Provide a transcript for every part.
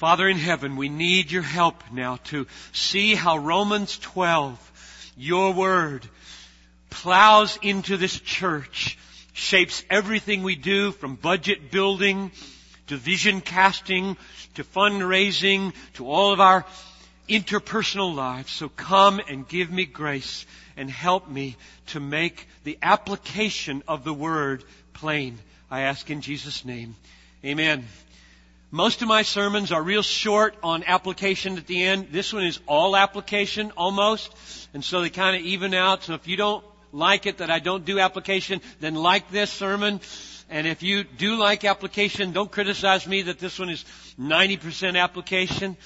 Father in heaven, we need your help now to see how Romans 12, your word, plows into this church, shapes everything we do from budget building to vision casting to fundraising to all of our interpersonal lives. So come and give me grace and help me to make the application of the word plain. I ask in Jesus' name. Amen. Most of my sermons are real short on application at the end. This one is all application almost. And so they kind of even out. So if you don't like it that I don't do application, then like this sermon. And if you do like application, don't criticize me that this one is 90% application.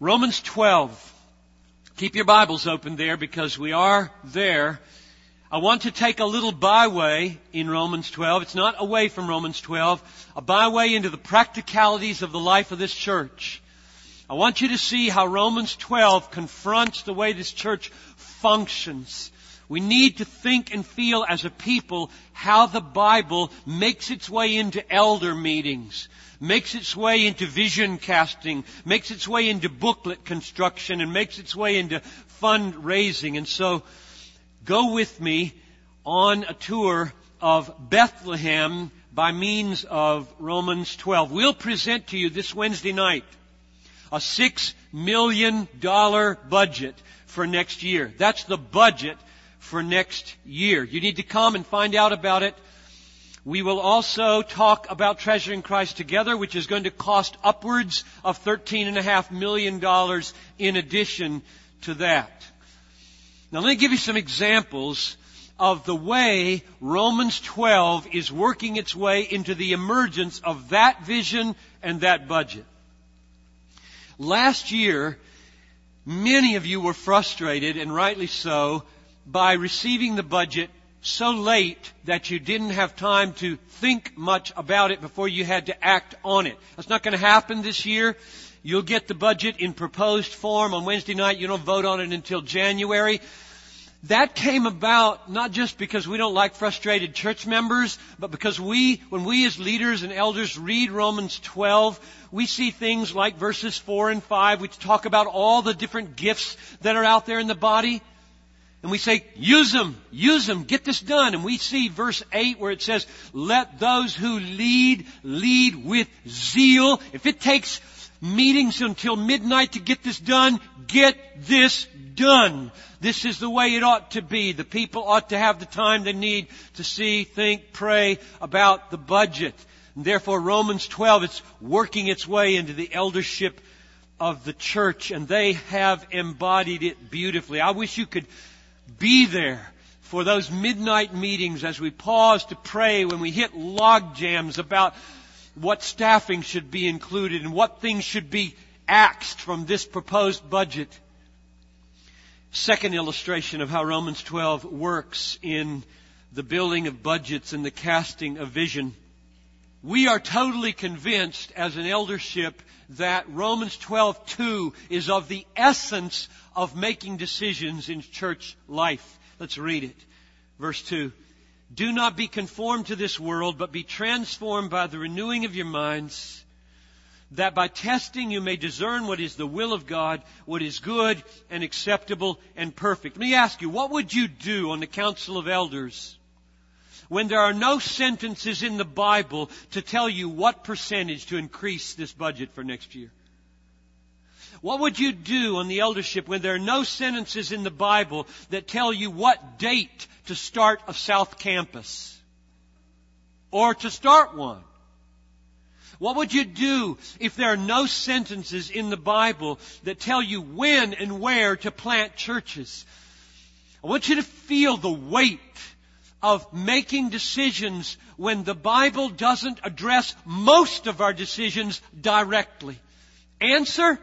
Romans 12. Keep your Bibles open there because we are there I want to take a little byway in Romans 12. It's not away from Romans 12, a byway into the practicalities of the life of this church. I want you to see how Romans 12 confronts the way this church functions. We need to think and feel as a people how the Bible makes its way into elder meetings, makes its way into vision casting, makes its way into booklet construction, and makes its way into fundraising. And so, go with me on a tour of Bethlehem by means of Romans 12. We'll present to you this Wednesday night a six million dollar budget for next year. That's the budget for next year. You need to come and find out about it. We will also talk about treasuring Christ together, which is going to cost upwards of thirteen and a half million dollars in addition to that. Now let me give you some examples of the way Romans 12 is working its way into the emergence of that vision and that budget. Last year, many of you were frustrated, and rightly so, by receiving the budget so late that you didn't have time to think much about it before you had to act on it. That's not going to happen this year. You'll get the budget in proposed form on Wednesday night. You don't vote on it until January. That came about not just because we don't like frustrated church members, but because we, when we as leaders and elders read Romans 12, we see things like verses 4 and 5, which talk about all the different gifts that are out there in the body. And we say, use them, use them, get this done. And we see verse 8 where it says, let those who lead, lead with zeal. If it takes meetings until midnight to get this done. Get this done. This is the way it ought to be. The people ought to have the time they need to see, think, pray about the budget. And therefore Romans 12, it's working its way into the eldership of the church and they have embodied it beautifully. I wish you could be there for those midnight meetings as we pause to pray when we hit log jams about what staffing should be included and what things should be axed from this proposed budget. Second illustration of how Romans 12 works in the building of budgets and the casting of vision. We are totally convinced as an eldership that Romans 12:2 is of the essence of making decisions in church life. Let's read it. Verse 2. Do not be conformed to this world, but be transformed by the renewing of your minds, that by testing you may discern what is the will of God, what is good and acceptable and perfect. Let me ask you, what would you do on the Council of Elders when there are no sentences in the Bible to tell you what percentage to increase this budget for next year? What would you do on the eldership when there are no sentences in the Bible that tell you what date to start a South Campus? Or to start one? What would you do if there are no sentences in the Bible that tell you when and where to plant churches? I want you to feel the weight of making decisions when the Bible doesn't address most of our decisions directly. Answer?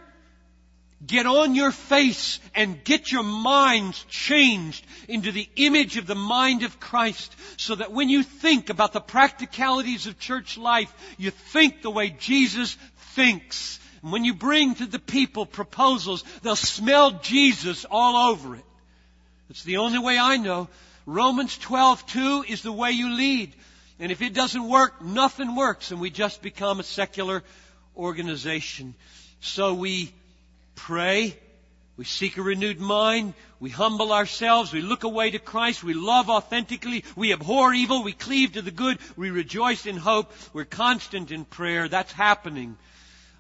Get on your face and get your minds changed into the image of the mind of Christ so that when you think about the practicalities of church life, you think the way Jesus thinks. And when you bring to the people proposals, they'll smell Jesus all over it. It's the only way I know. Romans 12:2 is the way you lead. And if it doesn't work, nothing works and we just become a secular organization. So we pray, we seek a renewed mind, we humble ourselves, we look away to Christ, we love authentically, we abhor evil, we cleave to the good, we rejoice in hope, we're constant in prayer. That's happening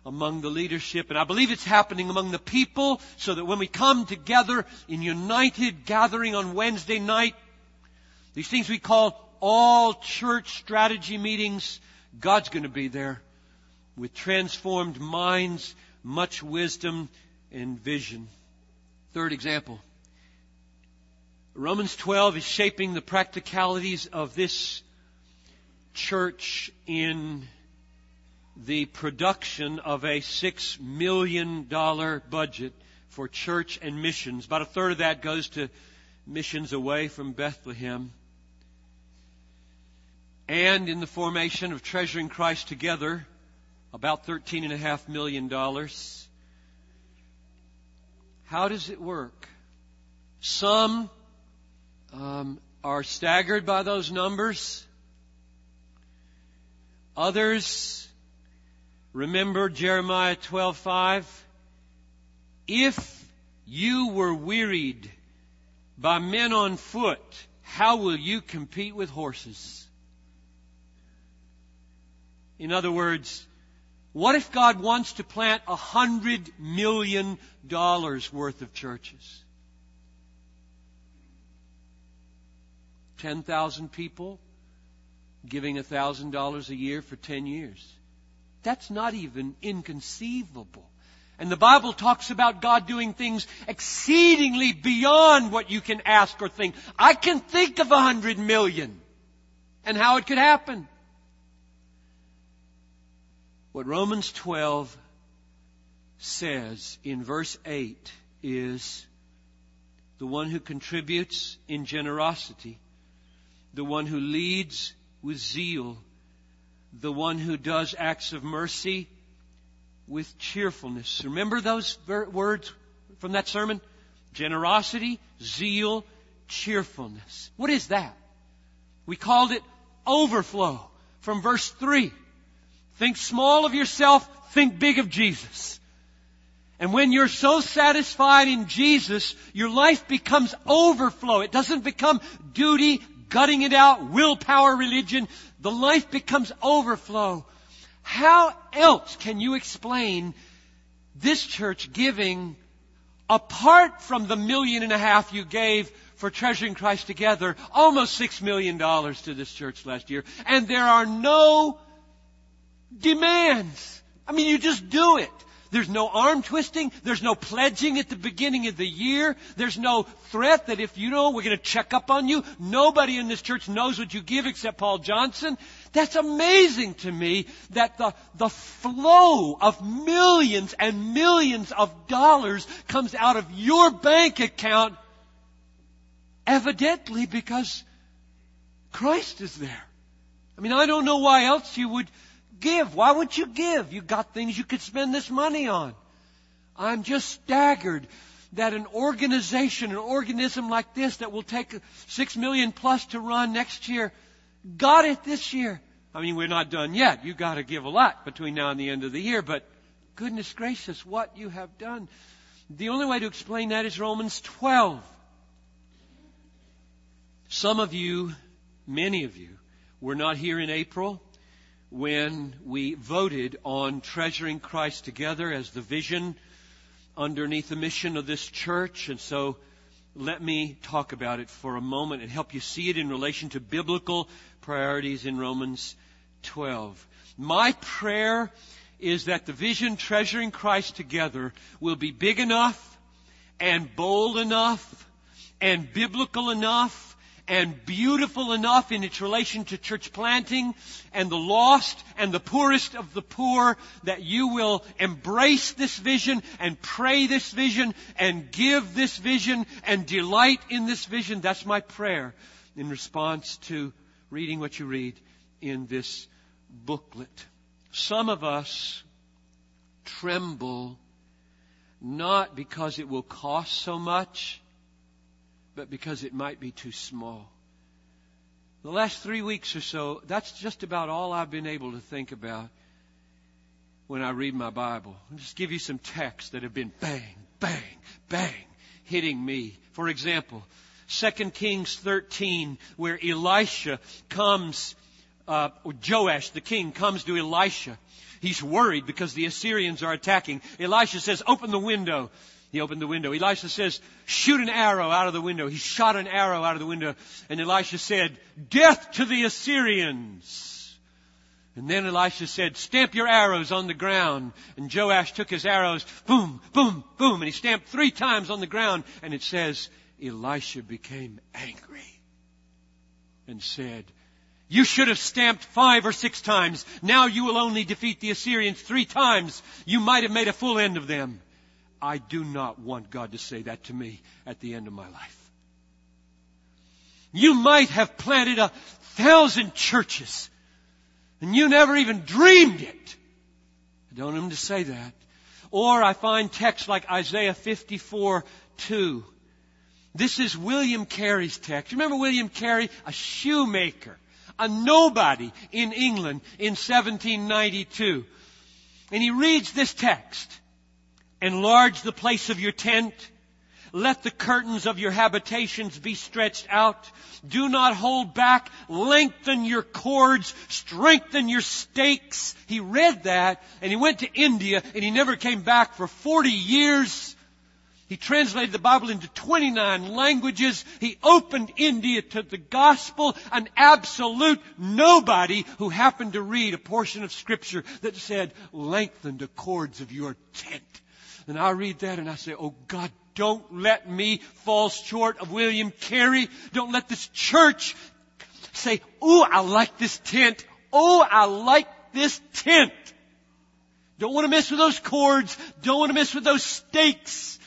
among the leadership. And I believe it's happening among the people so that when we come together in united gathering on Wednesday night, these things we call all church strategy meetings, God's going to be there with transformed minds, much wisdom, and vision. Third example. Romans 12 is shaping the practicalities of this church in the production of a six million dollar budget for church and missions. About a third of that goes to missions away from Bethlehem. And in the formation of Treasuring Christ Together, about $13.5 million. How does it work? Some um, are staggered by those numbers. Others remember Jeremiah 12:5. If you were wearied by men on foot, how will you compete with horses? In other words, what if God wants to plant a hundred million dollars worth of churches? 10,000 people giving a $1,000 a year for 10 years. That's not even inconceivable. And the Bible talks about God doing things exceedingly beyond what you can ask or think. I can think of a hundred million and how it could happen. What Romans 12 says in verse 8 is the one who contributes in generosity, the one who leads with zeal, the one who does acts of mercy with cheerfulness. Remember those words from that sermon? Generosity, zeal, cheerfulness. What is that? We called it overflow from verse 3. Think small of yourself, think big of Jesus. And when you're so satisfied in Jesus, your life becomes overflow. It doesn't become duty, gutting it out, willpower religion. The life becomes overflow. How else can you explain this church giving apart from the million and a half you gave for treasuring Christ together, almost six million dollars to this church last year, and there are no demands. I mean, you just do it. There's no arm twisting. There's no pledging at the beginning of the year. There's no threat that if you know, we're going to check up on you. Nobody in this church knows what you give except Paul Johnson. That's amazing to me that the, the flow of millions and millions of dollars comes out of your bank account evidently because Christ is there. I mean, I don't know why else you would Give. Why would you give? You got things you could spend this money on. I'm just staggered that an organization, an organism like this that will take six million plus to run next year, got it this year. I mean, we're not done yet. You got to give a lot between now and the end of the year, but goodness gracious, what you have done. The only way to explain that is Romans 12. Some of you, many of you, were not here in April when we voted on treasuring Christ together as the vision underneath the mission of this church. And so let me talk about it for a moment and help you see it in relation to biblical priorities in Romans 12. My prayer is that the vision treasuring Christ together will be big enough and bold enough and biblical enough and beautiful enough in its relation to church planting and the lost and the poorest of the poor that you will embrace this vision and pray this vision and give this vision and delight in this vision. That's my prayer in response to reading what you read in this booklet. Some of us tremble not because it will cost so much, but because it might be too small. The last three weeks or so, that's just about all I've been able to think about. when I read my Bible. I'll just give you some texts that have been bang, bang, bang, hitting me. For example, 2 Kings 13, where Elisha comes, uh, Joash, the king, comes to Elisha. He's worried because the Assyrians are attacking. Elisha says, open the window. He opened the window. Elisha says, shoot an arrow out of the window. He shot an arrow out of the window. And Elisha said, death to the Assyrians. And then Elisha said, stamp your arrows on the ground. And Joash took his arrows, boom, boom, boom, and he stamped three times on the ground. And it says, Elisha became angry and said, you should have stamped five or six times. Now you will only defeat the Assyrians three times. You might have made a full end of them. I do not want God to say that to me at the end of my life. You might have planted a thousand churches and you never even dreamed it. I don't want him to say that. Or I find texts like Isaiah 54, 2. This is William Carey's text. Remember William Carey? A shoemaker. A nobody in England in 1792. And he reads this text. Enlarge the place of your tent. Let the curtains of your habitations be stretched out. Do not hold back. Lengthen your cords. Strengthen your stakes. He read that and he went to India and he never came back for 40 years. He translated the Bible into 29 languages. He opened India to the gospel. An absolute nobody who happened to read a portion of scripture that said, lengthen the cords of your tent. And I read that and I say, oh God, don't let me fall short of William Carey. Don't let this church say, oh, I like this tent. Oh, I like this tent. Don't want to mess with those cords. Don't want to mess with those stakes.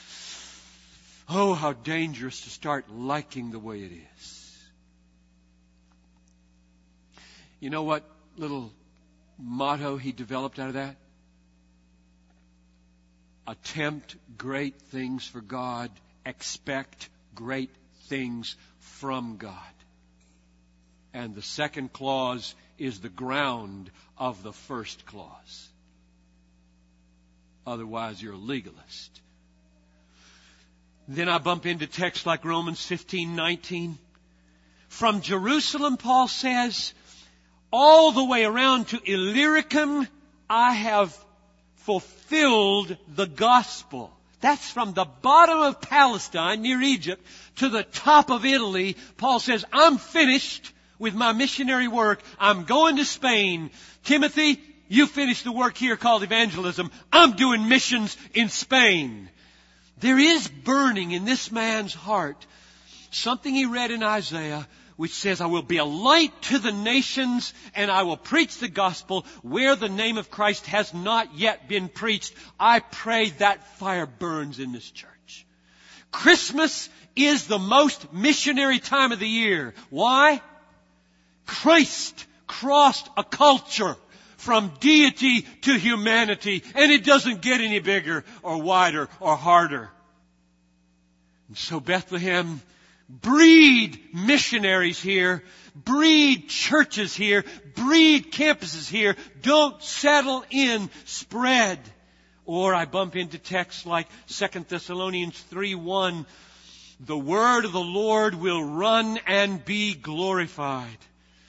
Oh, how dangerous to start liking the way it is. You know what little motto he developed out of that? Attempt great things for God, expect great things from God. And the second clause is the ground of the first clause. Otherwise, you're a legalist. Then I bump into texts like Romans 15, 19. From Jerusalem, Paul says, all the way around to Illyricum, I have fulfilled the gospel. That's from the bottom of Palestine near Egypt to the top of Italy. Paul says, I'm finished with my missionary work. I'm going to Spain. Timothy, you finish the work here called evangelism. I'm doing missions in Spain. There is burning in this man's heart something he read in Isaiah which says, I will be a light to the nations and I will preach the gospel where the name of Christ has not yet been preached. I pray that fire burns in this church. Christmas is the most missionary time of the year. Why? Christ crossed a culture from deity to humanity and it doesn't get any bigger or wider or harder. And so Bethlehem breed missionaries here, breed churches here, breed campuses here. Don't settle in, spread. Or I bump into texts like 2 Thessalonians 3 1. The word of the Lord will run and be glorified.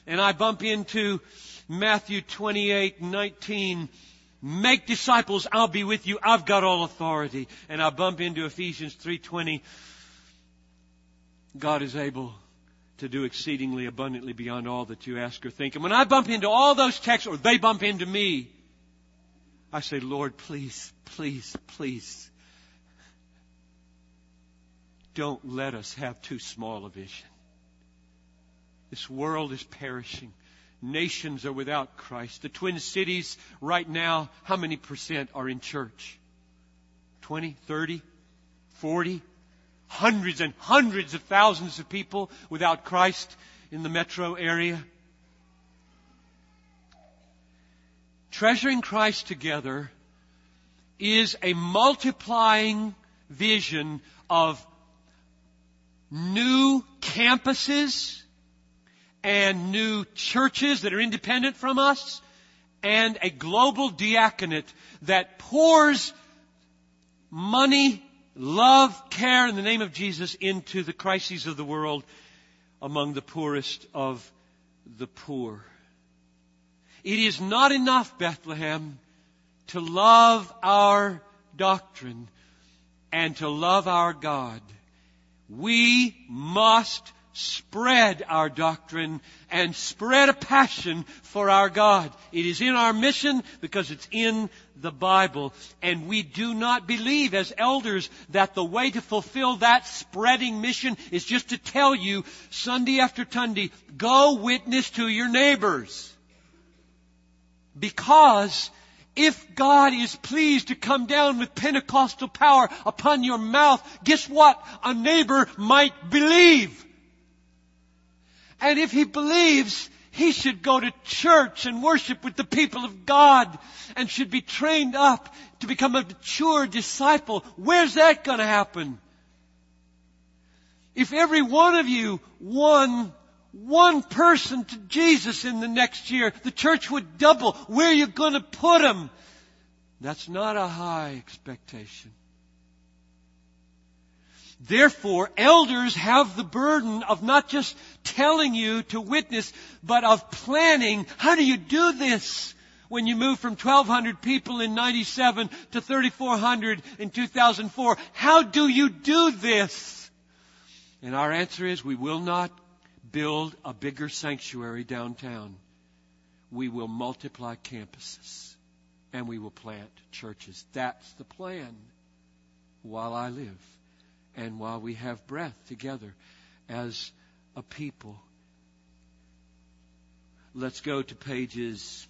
And I bump into Matthew 28 19. Make disciples, I'll be with you, I've got all authority. And I bump into Ephesians 3.20, God is able to do exceedingly abundantly beyond all that you ask or think. And when I bump into all those texts, or they bump into me, I say, Lord, please, please, please, don't let us have too small a vision. This world is perishing. Nations are without Christ. The Twin Cities right now, how many percent are in church? 20, 30, 40? Hundreds and hundreds of thousands of people without Christ in the metro area. Treasuring Christ together is a multiplying vision of new campuses and new churches that are independent from us and a global diaconate that pours money, love, care in the name of Jesus into the crises of the world among the poorest of the poor. It is not enough, Bethlehem, to love our doctrine and to love our God. We must spread our doctrine and spread a passion for our God. It is in our mission because it's in the Bible. And we do not believe as elders that the way to fulfill that spreading mission is just to tell you Sunday after Sunday, go witness to your neighbors. Because if God is pleased to come down with Pentecostal power upon your mouth, guess what? A neighbor might believe. And if he believes, he should go to church and worship with the people of God and should be trained up to become a mature disciple. Where's that going to happen? If every one of you won one person to Jesus in the next year, the church would double. Where are you going to put them? That's not a high expectation. Therefore, elders have the burden of not just telling you to witness, but of planning. How do you do this? When you move from 1200 people in 97 to 3400 in 2004, how do you do this? And our answer is we will not build a bigger sanctuary downtown. We will multiply campuses and we will plant churches. That's the plan while I live and while we have breath together as a people. Let's go to pages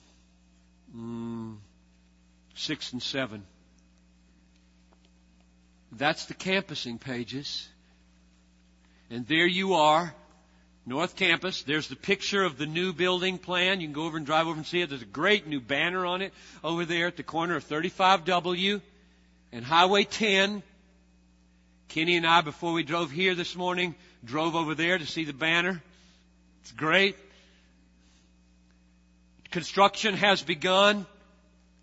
mm, six and seven. That's the campusing pages. And there you are, North Campus. There's the picture of the new building plan. You can go over and drive over and see it. There's a great new banner on it over there at the corner of 35W and Highway 10. Kenny and I, before we drove here this morning, drove over there to see the banner. It's great. Construction has begun.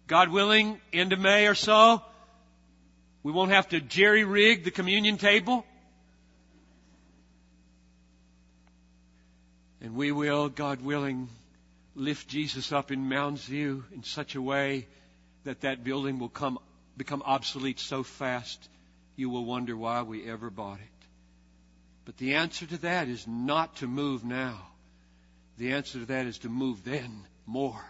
God willing, end of May or so. We won't have to jerry rig the communion table. And we will, God willing, lift Jesus up in Mounds View in such a way that that building will come, become obsolete so fast you will wonder why we ever bought it. But the answer to that is not to move now. The answer to that is to move then more.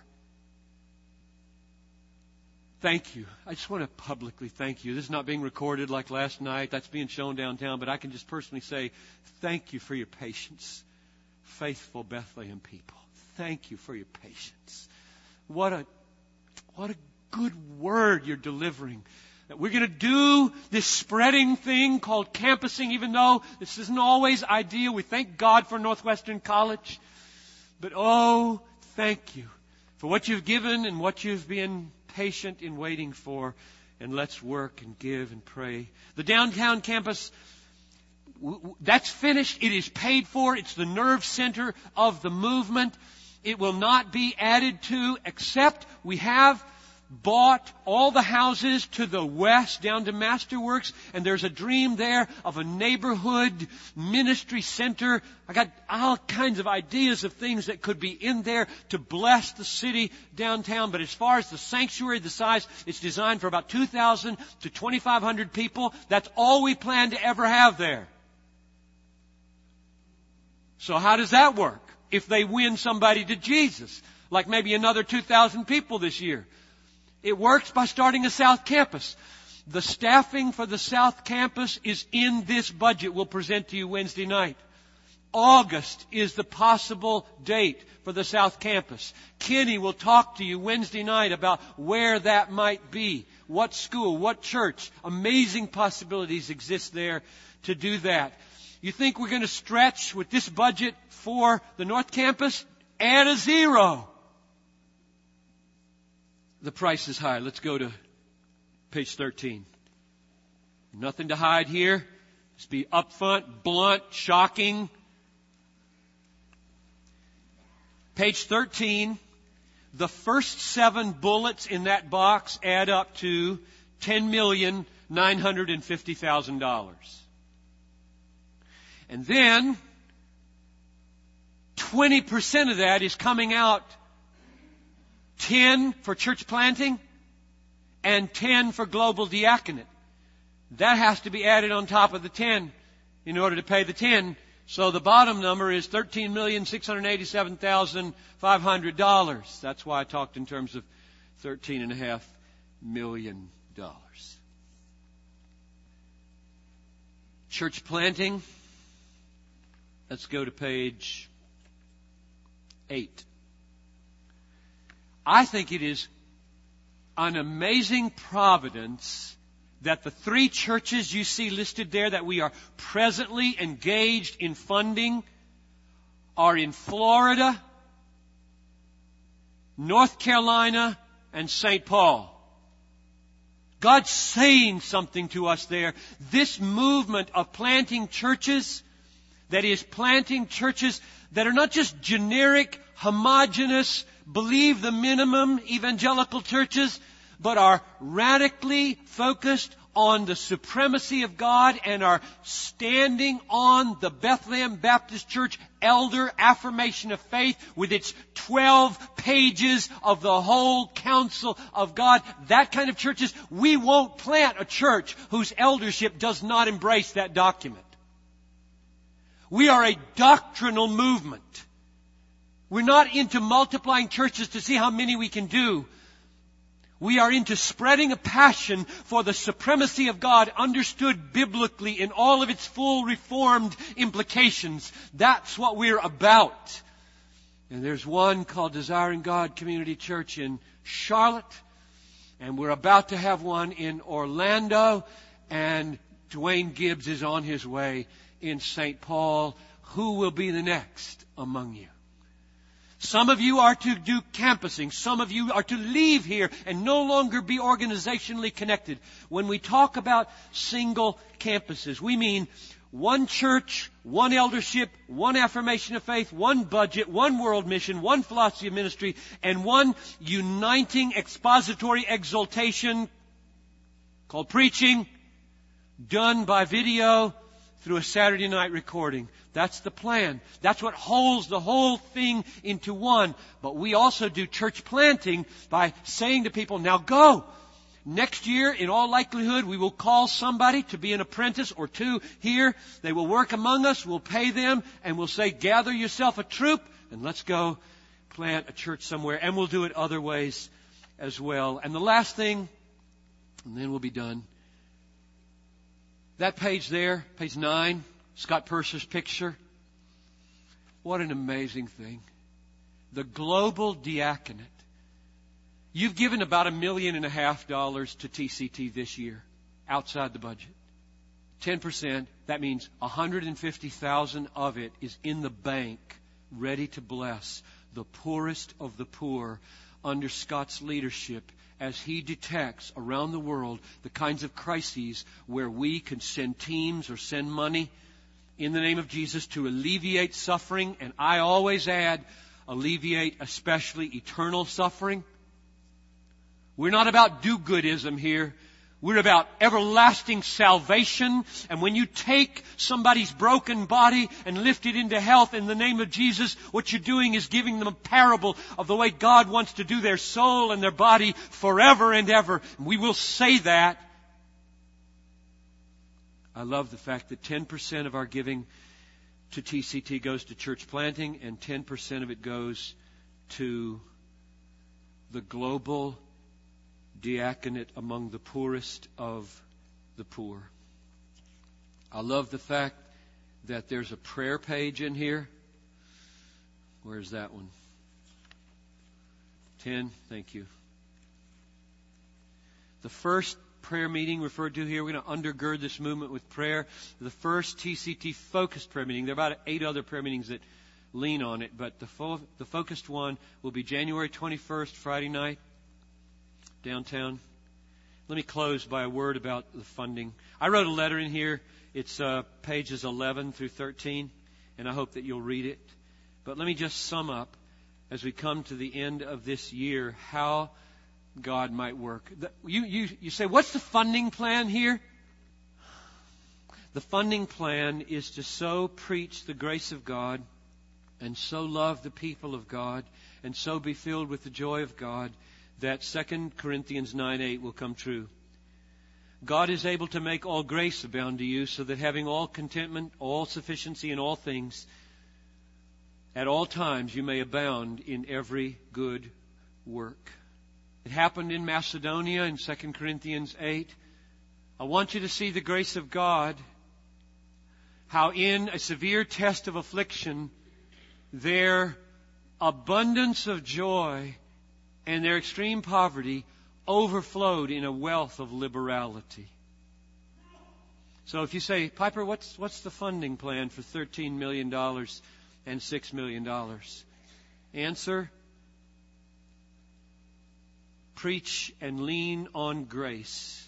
Thank you. I just want to publicly thank you. This is not being recorded like last night. That's being shown downtown, but I can just personally say thank you for your patience. Faithful Bethlehem people. Thank you for your patience. What a, what a good word you're delivering that we're going to do this spreading thing called campusing, even though this isn't always ideal. We thank God for Northwestern College. But oh, thank you for what you've given and what you've been patient in waiting for. And let's work and give and pray. The downtown campus, that's finished. It is paid for. It's the nerve center of the movement. It will not be added to except we have bought all the houses to the west down to Masterworks, and there's a dream there of a neighborhood ministry center. I got all kinds of ideas of things that could be in there to bless the city downtown. But as far as the sanctuary, the size, it's designed for about 2,000 to 2,500 people. That's all we plan to ever have there. So how does that work? If they win somebody to Jesus, like maybe another 2,000 people this year. It works by starting a South Campus. The staffing for the South Campus is in this budget we'll present to you Wednesday night. August is the possible date for the South Campus. Kenny will talk to you Wednesday night about where that might be, what school, what church. Amazing possibilities exist there to do that. You think we're going to stretch with this budget for the North Campus? Add a zero the price is high. Let's go to page 13. Nothing to hide here. Just be upfront, blunt, shocking. Page 13. the first seven bullets in that box add up to $10,950,000. And then 20% of that is coming out 10 for church planting and 10 for global diaconate. That has to be added on top of the 10 in order to pay the 10. So the bottom number is $13,687,500. That's why I talked in terms of $13.5 million. Church planting. Let's go to page 8. I think it is an amazing providence that the three churches you see listed there that we are presently engaged in funding are in Florida, North Carolina, and St. Paul. God's saying something to us there. This movement of planting churches, that is planting churches that are not just generic, homogenous, believe the minimum evangelical churches, but are radically focused on the supremacy of God and are standing on the Bethlehem Baptist Church elder affirmation of faith with its 12 pages of the whole counsel of God. That kind of churches, we won't plant a church whose eldership does not embrace that document. We are a doctrinal movement. We're not into multiplying churches to see how many we can do. We are into spreading a passion for the supremacy of God understood biblically in all of its full reformed implications. That's what we're about. And there's one called Desiring God Community Church in Charlotte. And we're about to have one in Orlando. And Dwayne Gibbs is on his way in St. Paul. Who will be the next among you? Some of you are to do campusing. Some of you are to leave here and no longer be organizationally connected. When we talk about single campuses, we mean one church, one eldership, one affirmation of faith, one budget, one world mission, one philosophy of ministry, and one uniting expository exaltation called preaching, done by video through a Saturday night recording. That's the plan. That's what holds the whole thing into one. But we also do church planting by saying to people, now go. Next year, in all likelihood, we will call somebody to be an apprentice or two here. They will work among us. We'll pay them and we'll say, gather yourself a troop and let's go plant a church somewhere. And we'll do it other ways as well. And the last thing, and then we'll be done. That page there, page nine, Scott Purser's picture. What an amazing thing. The global diaconate. You've given about a million and a half dollars to TCT this year, outside the budget. 10%, that means 150,000 of it is in the bank, ready to bless the poorest of the poor under Scott's leadership as he detects around the world the kinds of crises where we can send teams or send money in the name of Jesus to alleviate suffering, and I always add, alleviate especially eternal suffering. We're not about do-goodism here. We're about everlasting salvation. And when you take somebody's broken body and lift it into health in the name of Jesus, what you're doing is giving them a parable of the way God wants to do their soul and their body forever and ever. And we will say that. I love the fact that 10% of our giving to TCT goes to church planting and 10% of it goes to the global diaconate among the poorest of the poor. I love the fact that there's a prayer page in here. Where's that one? 10. Thank you. The first prayer meeting referred to here, we're going to undergird this movement with prayer. The first TCT focused prayer meeting. There are about eight other prayer meetings that lean on it, but the, fo- the focused one will be January 21st, Friday night, downtown. Let me close by a word about the funding. I wrote a letter in here. It's uh, pages 11 through 13, and I hope that you'll read it. But let me just sum up. as we come to the end of this year how God might work. You, you, you say, what's the funding plan here? The funding plan is to so preach the grace of God and so love the people of God and so be filled with the joy of God that 2 Corinthians 9 8 will come true. God is able to make all grace abound to you so that having all contentment, all sufficiency in all things, at all times you may abound in every good work. It happened in Macedonia in 2 Corinthians 8. I want you to see the grace of God, how in a severe test of affliction, their abundance of joy and their extreme poverty overflowed in a wealth of liberality. So if you say, Piper, what's, what's the funding plan for $13 million and $6 million? Answer, preach and lean on grace.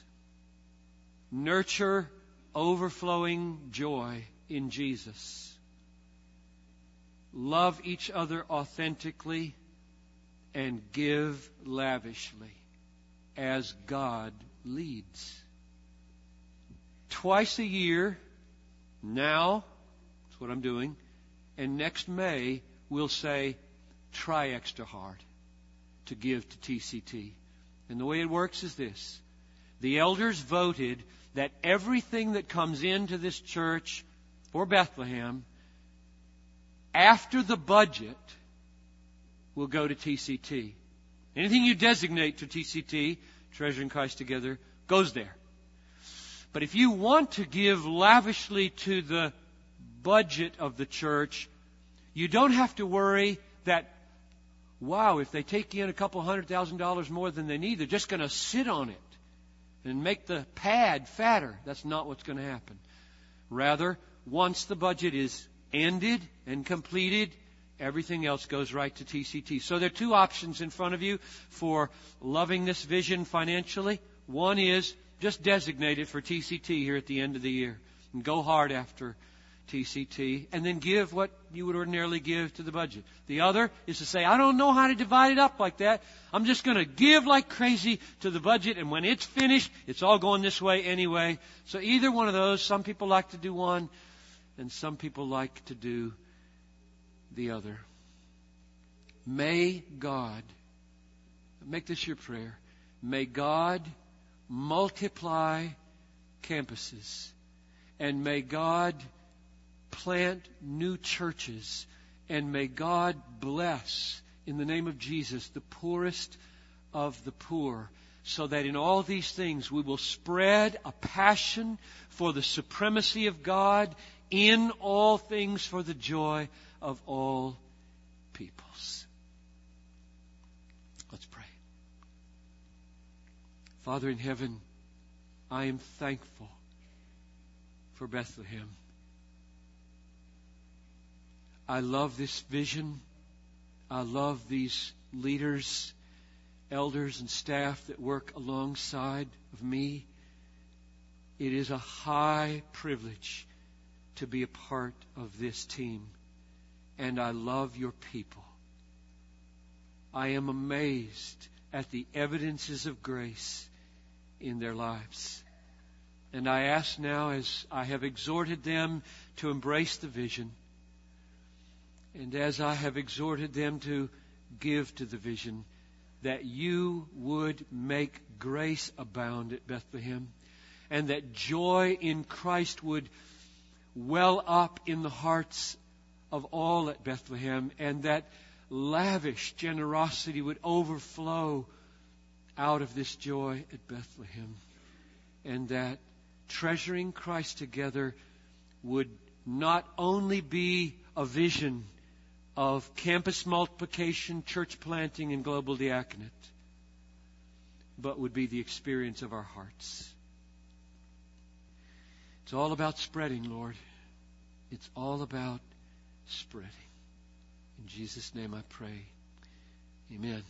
Nurture overflowing joy in Jesus. Love each other authentically and give lavishly as God leads. Twice a year, now, that's what I'm doing, and next May, we'll say, try extra hard to give to TCT. And the way it works is this. The elders voted that everything that comes into this church for Bethlehem after the budget will go to TCT. Anything you designate to TCT, Treasuring Christ Together, goes there. But if you want to give lavishly to the budget of the church, you don't have to worry that wow, if they take in a couple hundred thousand dollars more than they need, they're just going to sit on it and make the pad fatter. That's not what's going to happen. Rather, once the budget is ended and completed, everything else goes right to TCT. So there are two options in front of you for loving this vision financially. One is just designate it for TCT here at the end of the year and go hard after TCT, and then give what you would ordinarily give to the budget. The other is to say, I don't know how to divide it up like that. I'm just going to give like crazy to the budget, and when it's finished, it's all going this way anyway. So either one of those, some people like to do one, and some people like to do the other. May God, make this your prayer, may God multiply campuses, and may God plant new churches. And may God bless, in the name of Jesus, the poorest of the poor, so that in all these things we will spread a passion for the supremacy of God in all things for the joy of all peoples. Let's pray. Father in heaven, I am thankful for Bethlehem. I love this vision. I love these leaders, elders, and staff that work alongside of me. It is a high privilege to be a part of this team. And I love your people. I am amazed at the evidences of grace in their lives. And I ask now, as I have exhorted them to embrace the vision, and as I have exhorted them to give to the vision, that you would make grace abound at Bethlehem, and that joy in Christ would well up in the hearts of all at Bethlehem, and that lavish generosity would overflow out of this joy at Bethlehem, and that treasuring Christ together would not only be a vision of campus multiplication, church planting, and global diaconate, but would be the experience of our hearts. It's all about spreading, Lord. It's all about spreading. In Jesus' name I pray. Amen.